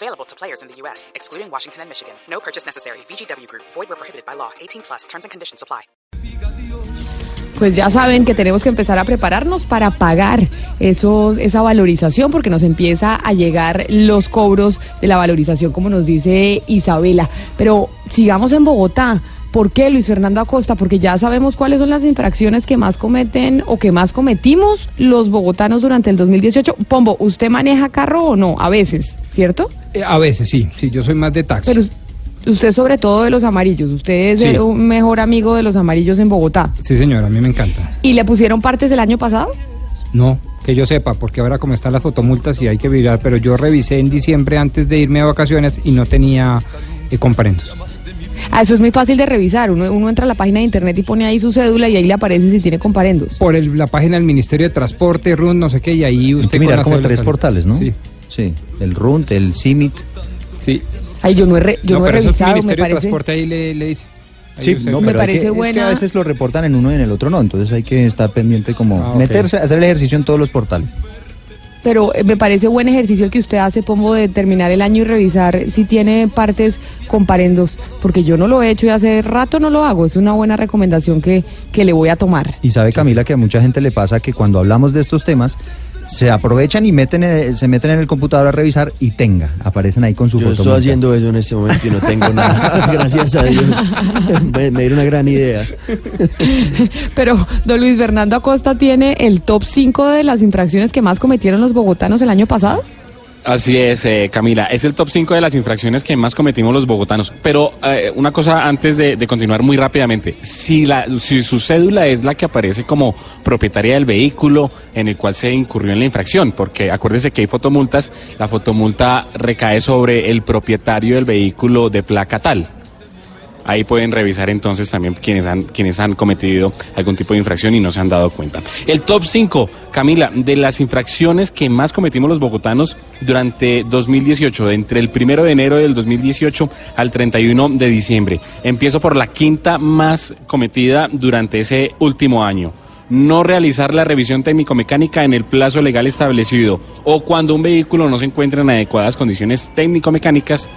Available to players in the U.S., excluding Washington and Michigan. No purchase necessary. VGW Group. Void where prohibited by law. 18 plus. Terms and conditions apply. Pues ya saben que tenemos que empezar a prepararnos para pagar esos, esa valorización porque nos empieza a llegar los cobros de la valorización, como nos dice Isabela. Pero sigamos en Bogotá. ¿Por qué, Luis Fernando Acosta? Porque ya sabemos cuáles son las infracciones que más cometen o que más cometimos los bogotanos durante el 2018. Pombo, ¿usted maneja carro o no? A veces, ¿cierto? Eh, a veces sí, sí, yo soy más de taxi. Pero usted sobre todo de los amarillos. Usted es Sí. eh, un mejor amigo de los amarillos en Bogotá. Sí, señora, a mí me encanta. ¿Y le pusieron partes el año pasado? No, que yo sepa, porque ahora como están las fotomultas y hay que virar, pero yo revisé en diciembre antes de irme a vacaciones y no tenía eh, comparendos. Ah, eso es muy fácil de revisar. Uno, uno entra a la página de internet y pone ahí su cédula y ahí le aparece si tiene comparendos. Por el- la página del Ministerio de Transporte, RUN, no sé qué, y ahí usted... Hay que con mirar la como tres sale. portales, ¿no? Sí, Sí, el RUNT, el CIMIT. sí. Ay, yo no he, re- yo no he pero eso es revisado, me Ministerio de parece. Transporte ahí le, le dice. Sí, no, Me parece que, es que buena- a veces lo reportan en uno y en el otro no, entonces hay que estar pendiente como Ah, meterse, hacer el ejercicio en todos los portales. Pero eh, me parece buen ejercicio el que usted hace, Pombo, de terminar el año y revisar si tiene partes comparendos, porque yo no lo he hecho y hace rato no lo hago. Es una buena recomendación que, que le voy a tomar. Y sabe Camila que a mucha gente le pasa que cuando hablamos de estos temas se aprovechan y meten en- se meten en el computador a revisar y tenga, aparecen ahí con su Yo foto. estoy haciendo eso en este momento y no tengo nada. Gracias a Dios. Me, me dieron una gran idea. Pero don Luis Fernando Acosta tiene el top 5 de las infracciones que más cometieron los bogotanos el año pasado. Así es, eh, Camila. Es el top 5 de las infracciones que más cometimos los bogotanos. Pero eh, una cosa antes de, de continuar muy rápidamente. Si, la, si su cédula es la que aparece como propietaria del vehículo en el cual se incurrió en la infracción, porque acuérdese que hay fotomultas, la fotomulta recae sobre el propietario del vehículo de placa tal. Ahí pueden revisar entonces también quienes han, quienes han cometido algún tipo de infracción y no se han dado cuenta. El top 5, Camila, de las infracciones que más cometimos los bogotanos durante 2018, de entre el primero de enero del 2018 al 31 de diciembre. Empiezo por la quinta más cometida durante ese último año no realizar la revisión técnico-mecánica en el plazo legal establecido o cuando un vehículo no se encuentra en adecuadas condiciones técnico-mecánicas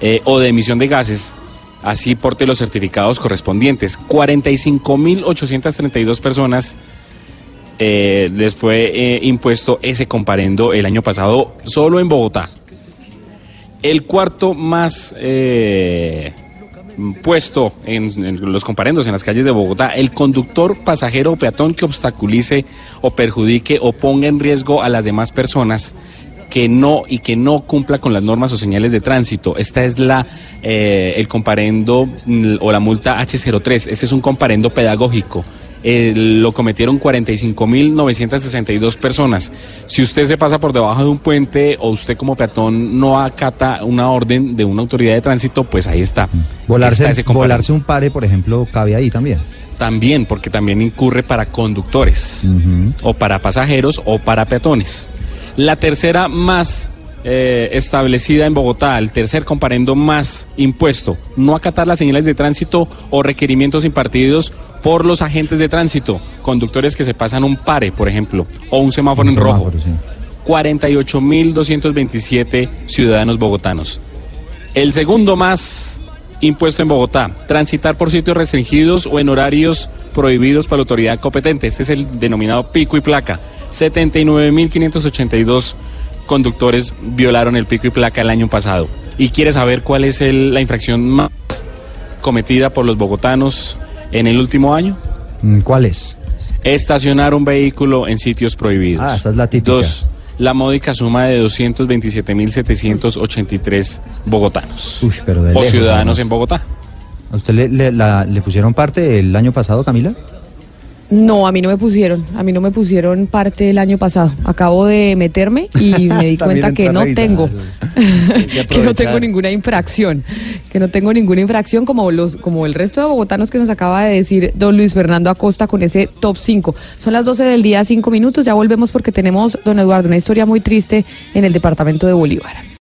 eh, o de emisión de gases, así porte los certificados correspondientes. 45.832 personas eh, les fue eh, impuesto ese comparendo el año pasado solo en Bogotá. El cuarto más eh, puesto en, en los comparendos en las calles de Bogotá, el conductor, pasajero o peatón que obstaculice o perjudique o ponga en riesgo a las demás personas que no y que no cumpla con las normas o señales de tránsito. Esta es la eh, el comparendo mm, o la multa H03. Este es un comparendo pedagógico. Eh, lo cometieron 45.962 personas. Si usted se pasa por debajo de un puente o usted como peatón no acata una orden de una autoridad de tránsito, pues ahí está. Volarse, Está ese comparendo. volarse un pare, por ejemplo, cabe ahí también. También, porque también incurre para conductores, o para pasajeros, o para peatones. La tercera más eh, establecida en Bogotá, el tercer comparendo más impuesto, no acatar las señales de tránsito o requerimientos impartidos por los agentes de tránsito, conductores que se pasan un pare, por ejemplo, o un semáforo Un en rojo. semáforo, sí. 48.227 ciudadanos bogotanos. El segundo más impuesto en Bogotá, transitar por sitios restringidos o en horarios prohibidos para la autoridad competente. Este es el denominado pico y placa. 79.582 conductores violaron el pico y placa el año pasado. ¿Y quiere saber cuál es el- la infracción más cometida por los bogotanos en el último año? Mm, ¿Cuál es? Estacionar un vehículo en sitios prohibidos. Ah, esa es la típica. Dos, la módica suma de 227.783 bogotanos. Uy, pero de o lejos, ciudadanos además. en Bogotá. ¿A usted le, le- la- le pusieron parte el año pasado, Camila? No, a mí no me pusieron, a mí no me pusieron parte el año pasado. Acabo de meterme y me di cuenta que no tengo, que no tengo ninguna infracción, que no tengo ninguna infracción como los, como el resto de bogotanos que nos acaba de decir don Luis Fernando Acosta con ese top 5. Son las 12 del día, 5 minutos, ya volvemos porque tenemos, don Eduardo, una historia muy triste en el departamento de Bolívar.